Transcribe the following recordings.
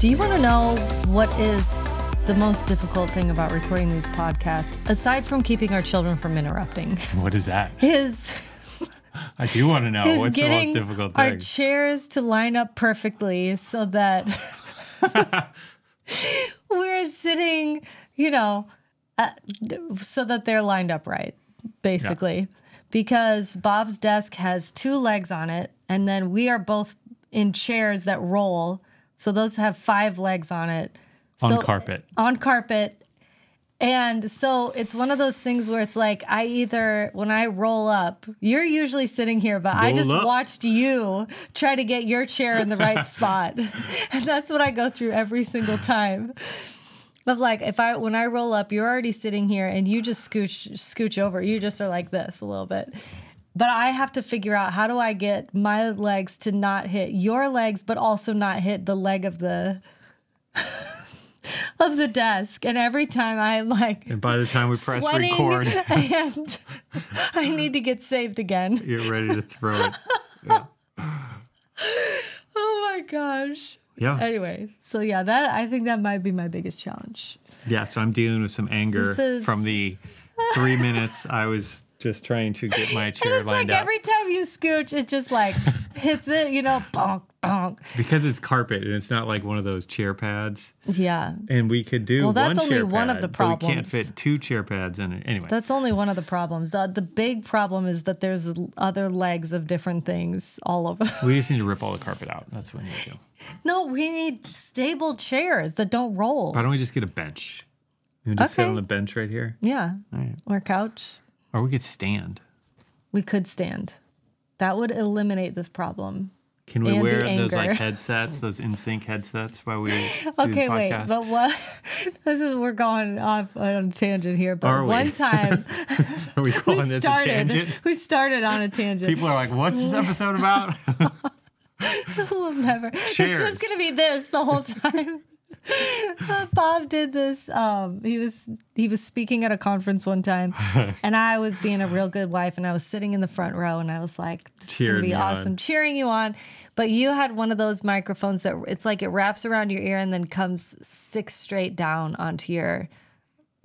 Do you want to know what is the most difficult thing about recording these podcasts, aside from keeping our children from interrupting, What is that? is I do want to know what's the most difficult thing. our chairs to line up perfectly so that we're sitting, you know, uh, so that they're lined up right, basically. Because Bob's desk has two legs on it, and then we are both in chairs that roll. So those have five legs on it. On So- carpet. on carpet. And so it's one of those things where it's like I either when I roll up, you're usually sitting here, but I just up. watched you try to get your chair in the right spot. And that's what I go through every single time. Of like if I when I roll up, you're already sitting here and you just scooch scooch over. You just are like this a little bit. But I have to figure out how do I get my legs to not hit your legs, but also not hit the leg of the of the desk. And every time I'm like And by the time we press record, and I need to get saved again. you're ready to throw it. Yeah. Oh my gosh. Yeah. Anyway, so yeah, that I think that might be my biggest challenge. Yeah. So I'm dealing with some anger is- from the three minutes I was just trying to get my chair And it's like up. every time you scooch, it just like hits it, you know, bonk, bonk. because it's carpet and it's not like one of those chair pads. Yeah. And we could do Well, that's one only one of the but we can't problems. fit two chair pads in it. Anyway. That's only one of the problems. The, the big problem is that there's other legs of different things all over. we just need to rip all the carpet out. That's what we need to do. no, we need stable chairs that don't roll. Why don't we just get a bench? You just sit on the bench right here? Yeah. right. Or couch. Or we could stand. We could stand. That would eliminate this problem. Can we wear those like headsets, those NSYNC headsets while we Okay, wait, but what? This is we're going off on a tangent here. But Are we? one time Are we calling we this a started, tangent? we started on a tangent. People are like, "What's this episode about?" we'll never. It's just gonna be this the whole time. Bob did this. Um, he was he was speaking at a conference one time, and I was being a real good wife, and I was sitting in the front row, and I was like, "This is gonna Cheering be me on. awesome," cheering you on. But you had one of those microphones that it's like it wraps around your ear and then comes sticks straight down onto your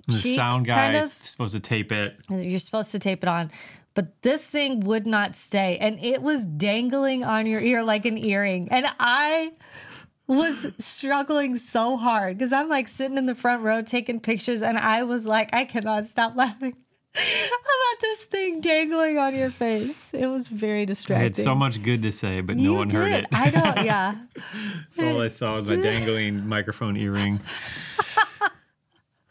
the cheek, sound kind guy's of. supposed to tape it. You're supposed to tape it on. But this thing would not stay. And it was dangling on your ear like an earring. And I was struggling so hard because I'm like sitting in the front row taking pictures. And I was like, I cannot stop laughing about this thing dangling on your face. It was very distracting. I had so much good to say, but no You one heard it. I don't, yeah. So all I saw was my dangling microphone earring.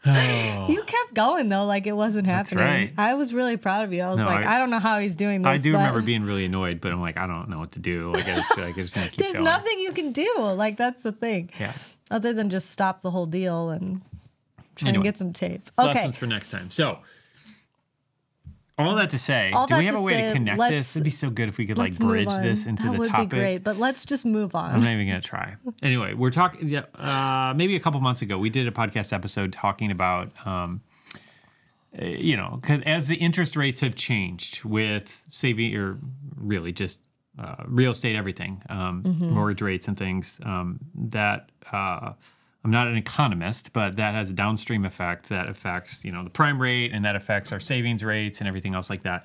Oh. You kept going though, like it wasn't happening. right. I was really proud of you. I was No, like, I, I- don't know how he's doing this. I do remember being really annoyed, but I'm like, I don't know what to do. Like, I just like I just keep There's going. nothing you can do. Like that's the thing. Yeah. Other than just stop the whole deal and try Anyway. and get some tape. Okay. Lessons for next time. So, all that to say, All do we have a way say, to connect this? It'd be so good if we could like bridge this into the topic. that the would topic. be great. But let's just move on. I'm not even gonna try. Anyway, we're talking. yeah, Uh, maybe a couple months ago, we did a podcast episode talking about, um, uh, you know, because as the interest rates have changed with saving, or really just uh, real estate, everything, um, Mm-hmm. mortgage rates and things, um, that uh, I'm not an economist, but that has a downstream effect that affects, you know, the prime rate and that affects our savings rates and everything else like that.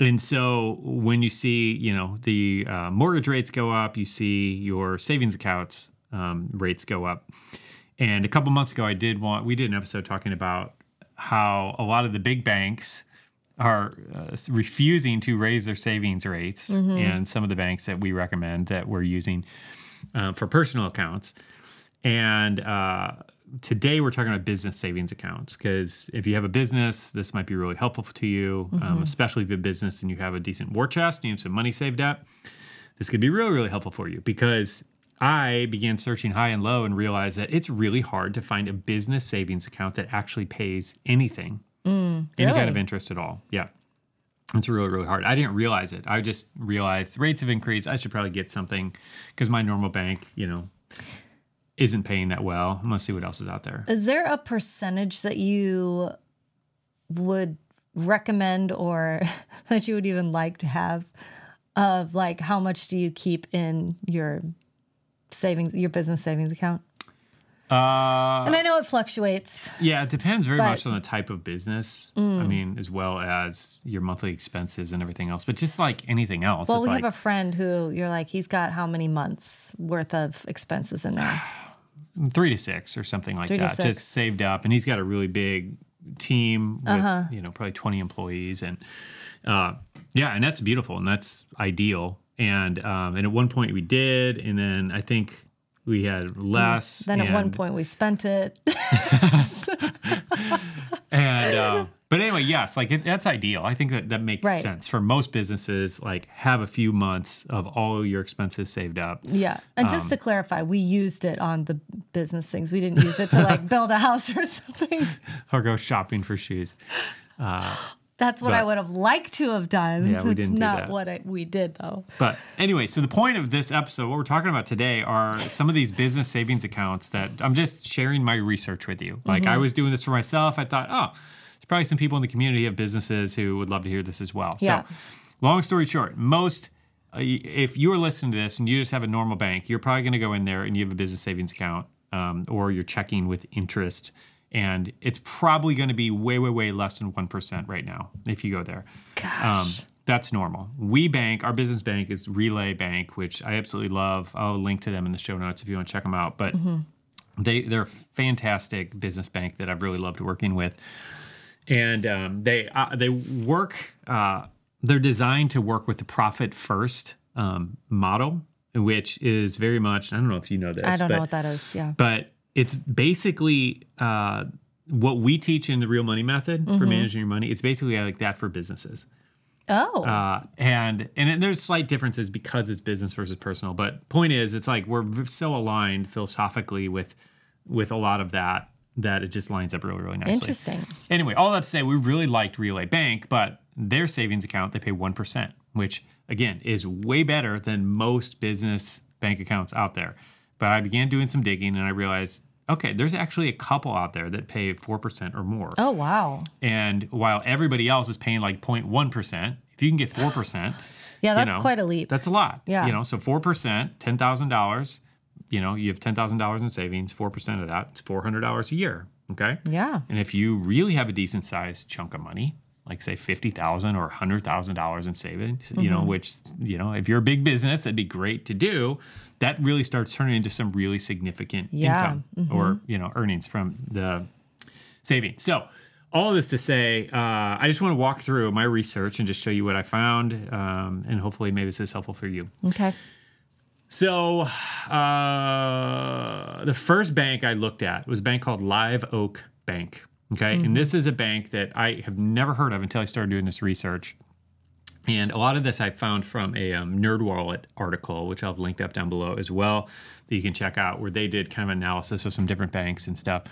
And so when you see, you know, the uh, mortgage rates go up, you see your savings accounts um, rates go up. And a couple months ago, I did want we did an episode talking about how a lot of the big banks are uh, refusing to raise their savings rates, and some of the banks that we recommend that we're using uh, for personal accounts. And uh, today we're talking about business savings accounts because if you have a business, this might be really helpful to you, um, especially if you have a business and you have a decent war chest and you have some money saved up. This could be really, really helpful for you because I began searching high and low and realized that it's really hard to find a business savings account that actually pays anything, any kind of interest at all. Yeah. It's really, really hard. I didn't realize it. I just realized rates have increased. I should probably get something because my normal bank, you know, isn't paying that well. I'm gonna see what else is out there. Is there a percentage that you would recommend or that you would even like to have of like how much do you keep in your savings your business savings account? Uh, And I know it fluctuates. yeah, it depends very But- Mm. much on the type of business. I mean, as well as your monthly expenses and everything else. But just like anything else, Well, we like have a friend who you're like, he's got how many months worth of expenses in there? three to six or something like that, six. Uh-huh. just saved up. And he's got a really big team with you know probably twenty employees, and uh, yeah, and that's beautiful and that's ideal. And um, and at one point we did, and then I think we had less. Then at one point we spent it. and uh, but anyway, yes, like it, that's ideal. I think that that makes Right. sense for most businesses. Like have a few months of all your expenses saved up. yeah. And Um, just to clarify, we used it on the business things. We didn't use it to like build a house or something. or go shopping for shoes. That's what I would have liked to have done. Yeah, we didn't do not that. what I, we did though. But anyway, so the point of this episode, what we're talking about today, are some of these business savings accounts that I'm just sharing my research with you. Like Mm-hmm. I was doing this for myself. I thought, oh, probably some people in the community of businesses who would love to hear this as well. Yeah. So, long story short, most uh, if you are listening to this and you just have a normal bank, you're probably going to go in there and you have a business savings account, um, or you're checking with interest, and it's probably going to be way, way, way less than one percent right now if you go there. Gosh. That's normal. We bank, our business bank is Relay Bank, which I absolutely love. I'll link to them in the show notes if you want to check them out. But they they're a fantastic business bank that I've really loved working with, and um, they uh, they work. Uh, they're designed to work with the profit first um, model, which is very much. I don't know if you know this. I don't but, know what that is. Yeah. but it's basically uh, what we teach in the real money method Mm-hmm. for managing your money. It's basically like that for businesses. Oh. Uh, and and there's slight differences because it's business versus personal. But point is, it's like we're so aligned philosophically with with a lot of that that it just lines up really really nicely. Interesting. Anyway, all that to say, we really liked Relay Bank, but their savings account they pay one percent, which again is way better than most business bank accounts out there. But I began doing some digging and I realized, okay, there's actually a couple out there that pay four percent or more. Oh wow. And while everybody else is paying like 0.1 percent, if you can get four percent, Yeah, that's know, quite a leap. That's a lot. Yeah. You know, so four percent, ten thousand dollars. You know, you have ten thousand dollars in savings. Four percent of that, it's four hundred dollars a year. Okay. Yeah. And if you really have a decent sized chunk of money, like say fifty thousand or hundred thousand dollars in savings, you Mm-hmm. know, which you know, if you're a big business, that'd be great to do. That really starts turning into some really significant Yeah. Mm-hmm. income or you know earnings from the savings. So. All this to say, uh, I just want to walk through my research and just show you what I found, um, and hopefully, maybe this is helpful for you. Okay. So, uh, the first bank I looked at was a bank called Live Oak Bank. Okay. And this is a bank that I have never heard of until I started doing this research. And a lot of this I found from a um, NerdWallet article, which I'll have linked up down below as well, that you can check out, where they did kind of analysis of some different banks and stuff.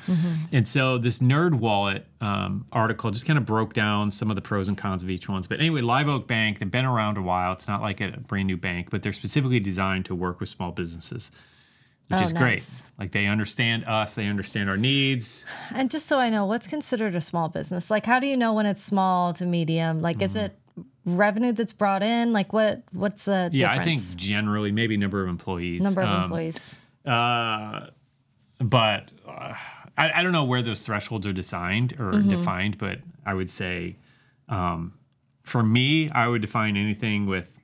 And so this NerdWallet um, article just kind of broke down some of the pros and cons of each ones. But anyway, Live Oak Bank, they've been around a while. It's not like a brand new bank, but they're specifically designed to work with small businesses, which Oh, is great. Like they understand us, they understand our needs. And just so I know, what's considered a small business? Like, how do you know when it's small to medium? Like, is Mm-hmm. it revenue that's brought in? Like, what? What's the Yeah, I think generally maybe number of employees. number of Um, employees. Uh, but uh, I, I don't know where those thresholds are designed or Mm-hmm. defined, but I would say um, for me, I would define anything with,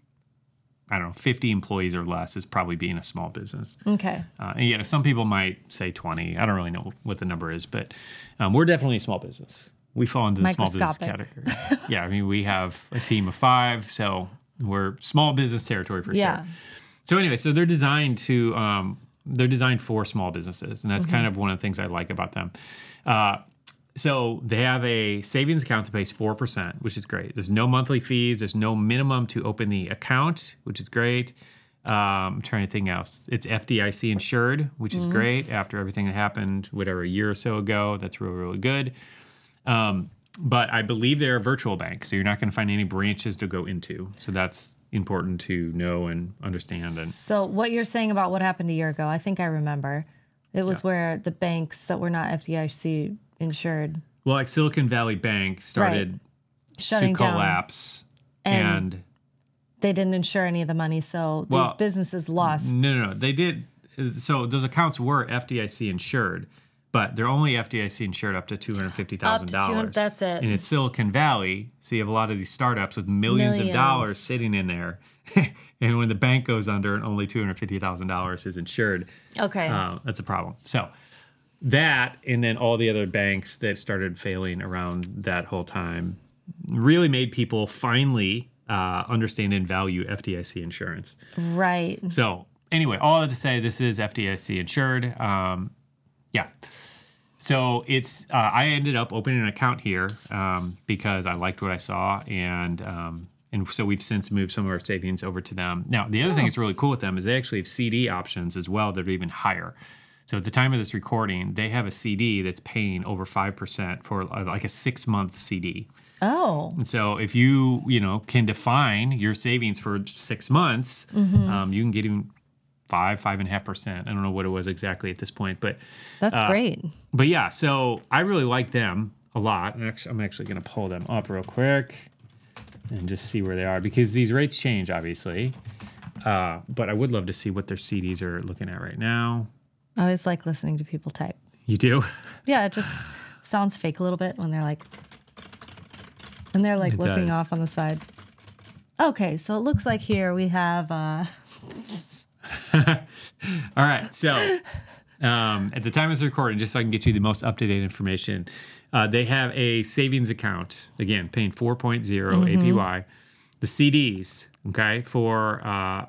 I don't know, 50 employees or less as probably being a small business. Okay. Uh, and yeah, some people might say 20. I don't really know what the number is, but um, we're definitely a small business. We fall into the small business category. yeah, I mean, we have a team of five, so we're small business territory for Yeah. sure. So anyway, so they're designed to um, they're designed for small businesses, and that's kind of one of the things I like about them. Uh, so they have a savings account that pays four percent, which is great. There's no monthly fees. There's no minimum to open the account, which is great. Um, I'm trying to think else. It's FDIC insured, which is great. After everything that happened, whatever a year or so ago, that's really really good. Um, but I believe they're a virtual bank, so you're not going to find any branches to go into. So that's important to know and understand. And So, what you're saying about what happened a year ago, I think I remember. It was where the banks that were not FDIC insured well, like Silicon Valley Bank started shutting to down. collapse, And- and They didn't insure any of the money, so Well, these businesses lost. No, no, no. They did. so those accounts were FDIC insured, but they're only FDIC insured up to two hundred fifty thousand Up to 200 dollars. that's it. And it's Silicon Valley, so you have a lot of these startups with millions, of dollars sitting in there. and when the bank goes under and only two hundred fifty thousand dollars is insured, Okay. uh, that's a problem. So that, and then all the other banks that started failing around that whole time, really made people finally uh, understand and value FDIC insurance. right. So anyway, all that to say, this is FDIC insured. Um, yeah. So it's uh, I ended up opening an account here um, because I liked what I saw, and um, and so we've since moved some of our savings over to them. Now the other thing that's really cool with them is they actually have CD options as well that are even higher. So at the time of this recording, they have a CD that's paying over five percent for uh, like a six month CD. Oh. And so if you, you know, can define your savings for six months, um, you can get even five, five and a half percent. I don't know what it was exactly at this point, but That's great. but yeah, so I really like them a lot. And I'm actually going to pull them up real quick and just see where they are because these rates change, obviously. Uh, but I would love to see what their CDs are looking at right now. I always like listening to people type. You do? Yeah, it just sounds fake a little bit when they're like, and they're like It looking does. off on the side. Okay, so it looks like here we have. uh All right. So um, at the time of this recording, just so I can get you the most up to date information, uh, they have a savings account, again, paying 4.0 APY. The CDs, okay, for uh,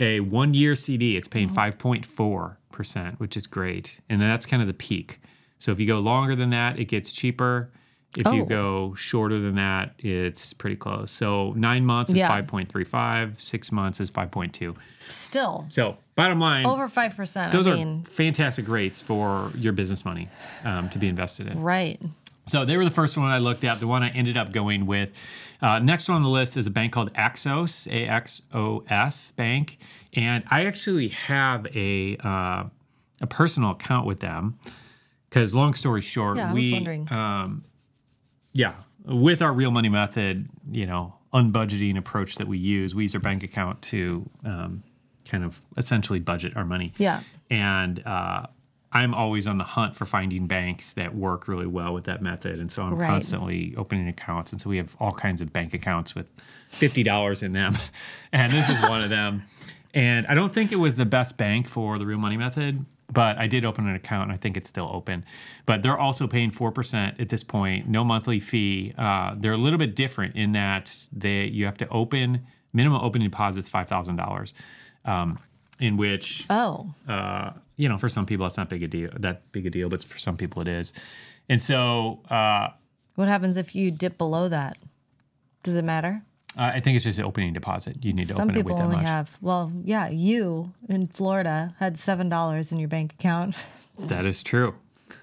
a one year CD, it's paying 5.4%, which is great. And that's kind of the peak. So if you go longer than that, it gets cheaper. If you Oh. go shorter than that, it's pretty close. So nine months is Yeah. 5.35, six months is 5.2. Still So bottom line, over five percent. those I are mean, fantastic rates for your business money um, to be invested in. right. So they were the first one I looked at, the one I ended up going with. Uh, next one on the list is a bank called Axos, A X O S Bank, and I actually have a uh, a personal account with them. Because long story short, Yeah, I was we wondering. Yeah, with our real money method, you know, unbudgeting approach that we use, we use our bank account to um, kind of essentially budget our money. Yeah. And uh, I'm always on the hunt for finding banks that work really well with that method. And so I'm Right. constantly opening accounts. And so we have all kinds of bank accounts with $50 in them. and this is one of them. And I don't think it was the best bank for the real money method, but I did open an account and I think it's still open. But they're also paying 4% at this point, no monthly fee. Uh, they're a little bit different in that they you have to open minimum opening deposits $5,000. Um, in which Oh, uh, you know, for some people that's not big a deal, that big a deal, but for some people it is. And so uh, what happens if you dip below that? Does it matter? I think it's just an opening deposit. You need to Some open it with that only much. have. Well, yeah, you in Florida had seven dollars in your bank account. That is true.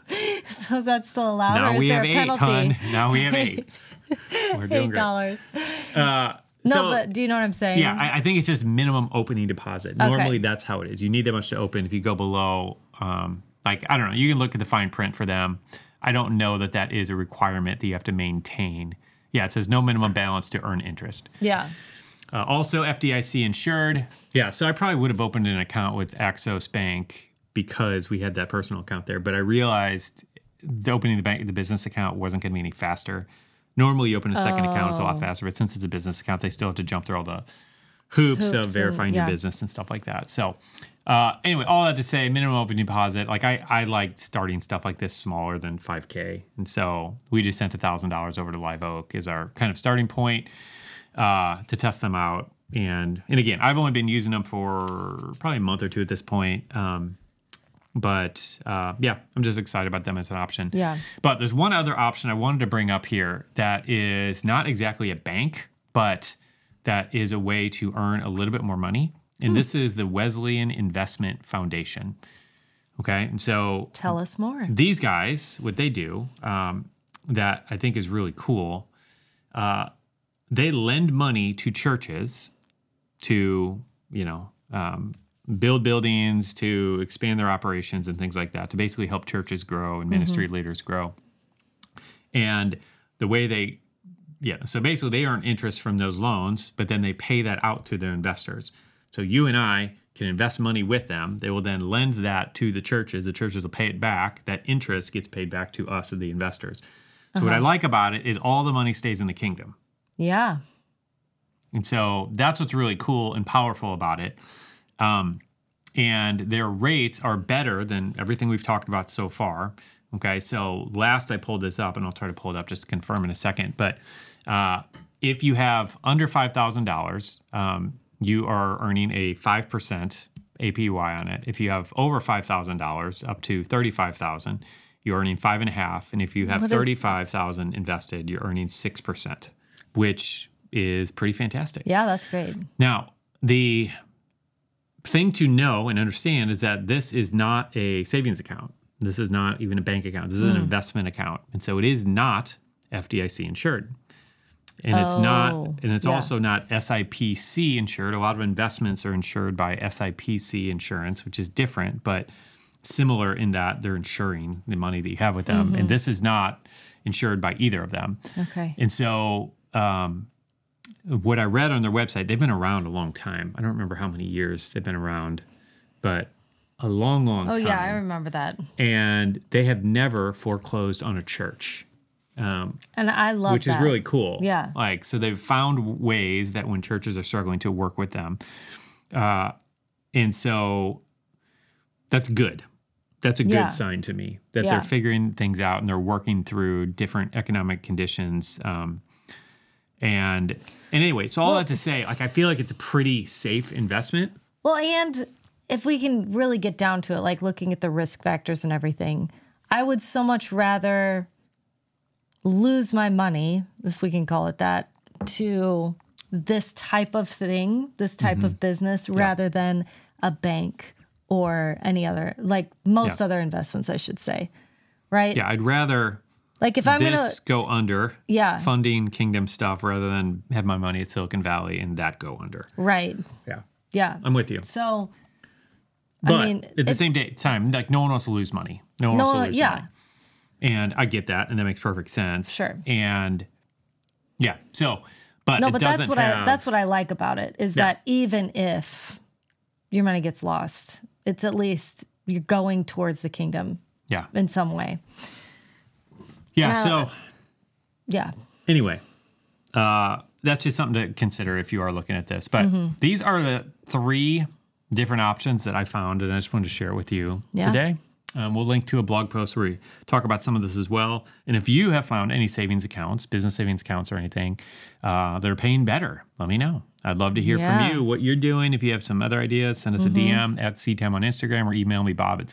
so is that still allowed, now or is we there have a eight, penalty? hun. Now we have eight. We're doing Eight dollars. Uh, No, so- but do you know what I'm saying? Yeah, I, I think it's just minimum opening deposit. Normally, that's how it is. You need that much to open. If you go below, um, like I don't know, you can look at the fine print for them. I don't know that that is a requirement that you have to maintain. Yeah, it says no minimum balance to earn interest. yeah. Uh, also, FDIC insured. Yeah, so I probably would have opened an account with Axos Bank because we had that personal account there. But I realized the opening the bank, the business account wasn't going to be any faster. Normally, you open a second account, it's a lot Oh. faster. But since it's a business account, they still have to jump through all the hoops, Hoops of and- verifying yeah. your business and stuff like that. So, uh, anyway, all that to say, minimum opening deposit. Like I, I like starting stuff like this smaller than 5K, and so we just sent thousand dollars over to Live Oak as our kind of starting point uh, to test them out. And and again, I've only been using them for probably a month or two at this point. Um, but uh, yeah, I'm just excited about them as an option. Yeah. But there's one other option I wanted to bring up here that is not exactly a bank, but that is a way to earn a little bit more money. And this is the Wesleyan Investment Foundation. Okay. And so Tell us more. these guys, what they do um, that I think is really cool, uh, they lend money to churches to, you know, um, build buildings, to expand their operations and things like that, to basically help churches grow and ministry leaders grow. And the way they, yeah, so basically they earn interest from those loans, but then they pay that out to their investors. So you and I can invest money with them. They will then lend that to the churches. The churches will pay it back. That interest gets paid back to us, the investors. So, what I like about it is all the money stays in the kingdom. Yeah. And so that's what's really cool and powerful about it. Um, and their rates are better than everything we've talked about so far. Okay, so last I pulled this up, and I'll try to pull it up just to confirm in a second. But uh, if you have under five thousand um, dollars, you are earning a five percent APY on it. If you have over five thousand dollars, up to thirty-five thousand, you're earning five and a half. And if you have What is- thirty-five thousand invested, you're earning six percent, which is pretty fantastic. Yeah, that's great. Now, the thing to know and understand is that this is not a savings account. This is not even a bank account. This is an hmm. investment account. And so it is not FDIC insured. And it's not Oh, and it's yeah. also not SIPC insured. A lot of investments are insured by SIPC insurance, which is different, but similar in that they're insuring the money that you have with them. Mm-hmm. And this is not insured by either of them. Okay. And so, um, what I read on their website, they've been around a long time. I don't remember how many years they've been around, but a long, long Oh time. yeah, I remember that. And they have never foreclosed on a church, um, And I love which that. is really cool. Yeah. Like, so they've found ways that when churches are struggling to work with them. Uh, and so that's good. That's a good Yeah. sign to me that Yeah. they're figuring things out and they're working through different economic conditions. Um, and and anyway, so all that to say, like I feel like it's a pretty safe investment. Well, and if we can really get down to it, like looking at the risk factors and everything, I would so much rather lose my money, if we can call it that, to this type of thing, this type Mm-hmm. of business, rather than a bank or any other, like most Yeah. other investments, I should say. Right? Yeah, I'd rather Like if I'm going to, this go under Yeah. funding kingdom stuff rather than have my money at Silicon Valley and that go under. right. Yeah. Yeah. I'm with you. So, But I mean, at the it- same day, time, like no one wants to lose money. No one No, wants to lose yeah. money. And I get that, and that makes perfect sense. Sure. And yeah, so but no, but that's what I that's what I like about it is Yeah. that even if your money gets lost, it's at least you're going towards the kingdom yeah in some way. yeah. So Yeah. anyway, uh, that's just something to consider if you are looking at this. But Mm-hmm. these are the three different options that I found, and I just wanted to share with you Yeah. today. Um, we'll link to a blog post where we talk about some of this as well. And if you have found any savings accounts, business savings accounts, or anything uh, that are paying better, let me know. I'd love to hear Yeah. Mm-hmm. from you what you're doing. If you have some other ideas, send us a DM at seedtime on Instagram or email me, bob at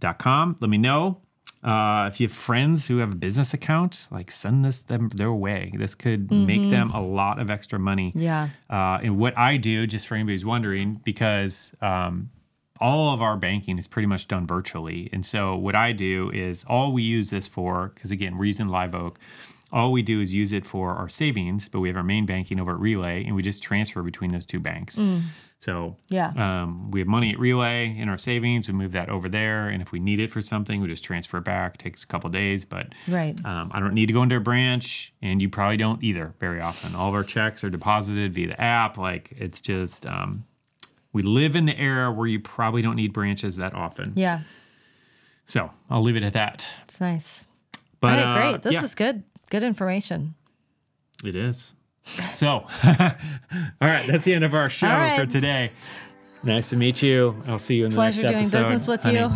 seedtime.com. Let me know. Uh, if you have friends who have a business account, like send this them their way. This could make them a lot of extra money. Mm-hmm. Yeah. Uh, and what I do, just for anybody who's wondering, because um, all of our banking is pretty much done virtually. And so what I do is all we use this for, because again, we're using Live Oak, all we do is use it for our savings, but we have our main banking over at Relay, and we just transfer between those two banks. So Yeah. um, we have money at Relay in our savings. We move that over there, and if we need it for something, we just transfer it back. takes a couple days, but Right. um, I don't need to go into a branch, and you probably don't either very often. All of our checks are deposited via the app. Like it's just um, we live in the era where you probably don't need branches that often. Yeah. So I'll leave it at that. It's nice. But All right, uh, great. This yeah, is good. Good information. it is. So, all right, that's the end of our show right. for today. Nice to meet you. I'll see you in the Pleasure next doing episode. business with honey. you.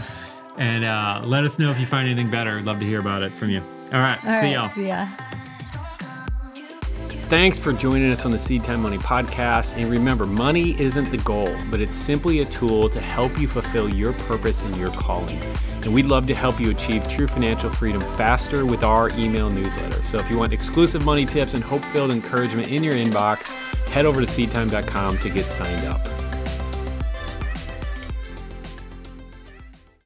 And uh, let us know if you find anything better. I'd love to hear about it from you. All right, All see right, y'all. See ya. Thanks for joining us on the Seedtime Money podcast. And remember, money isn't the goal, but it's simply a tool to help you fulfill your purpose and your calling. And we'd love to help you achieve true financial freedom faster with our email newsletter. So if you want exclusive money tips and hope filled encouragement in your inbox, head over to seedtime.com to get signed up.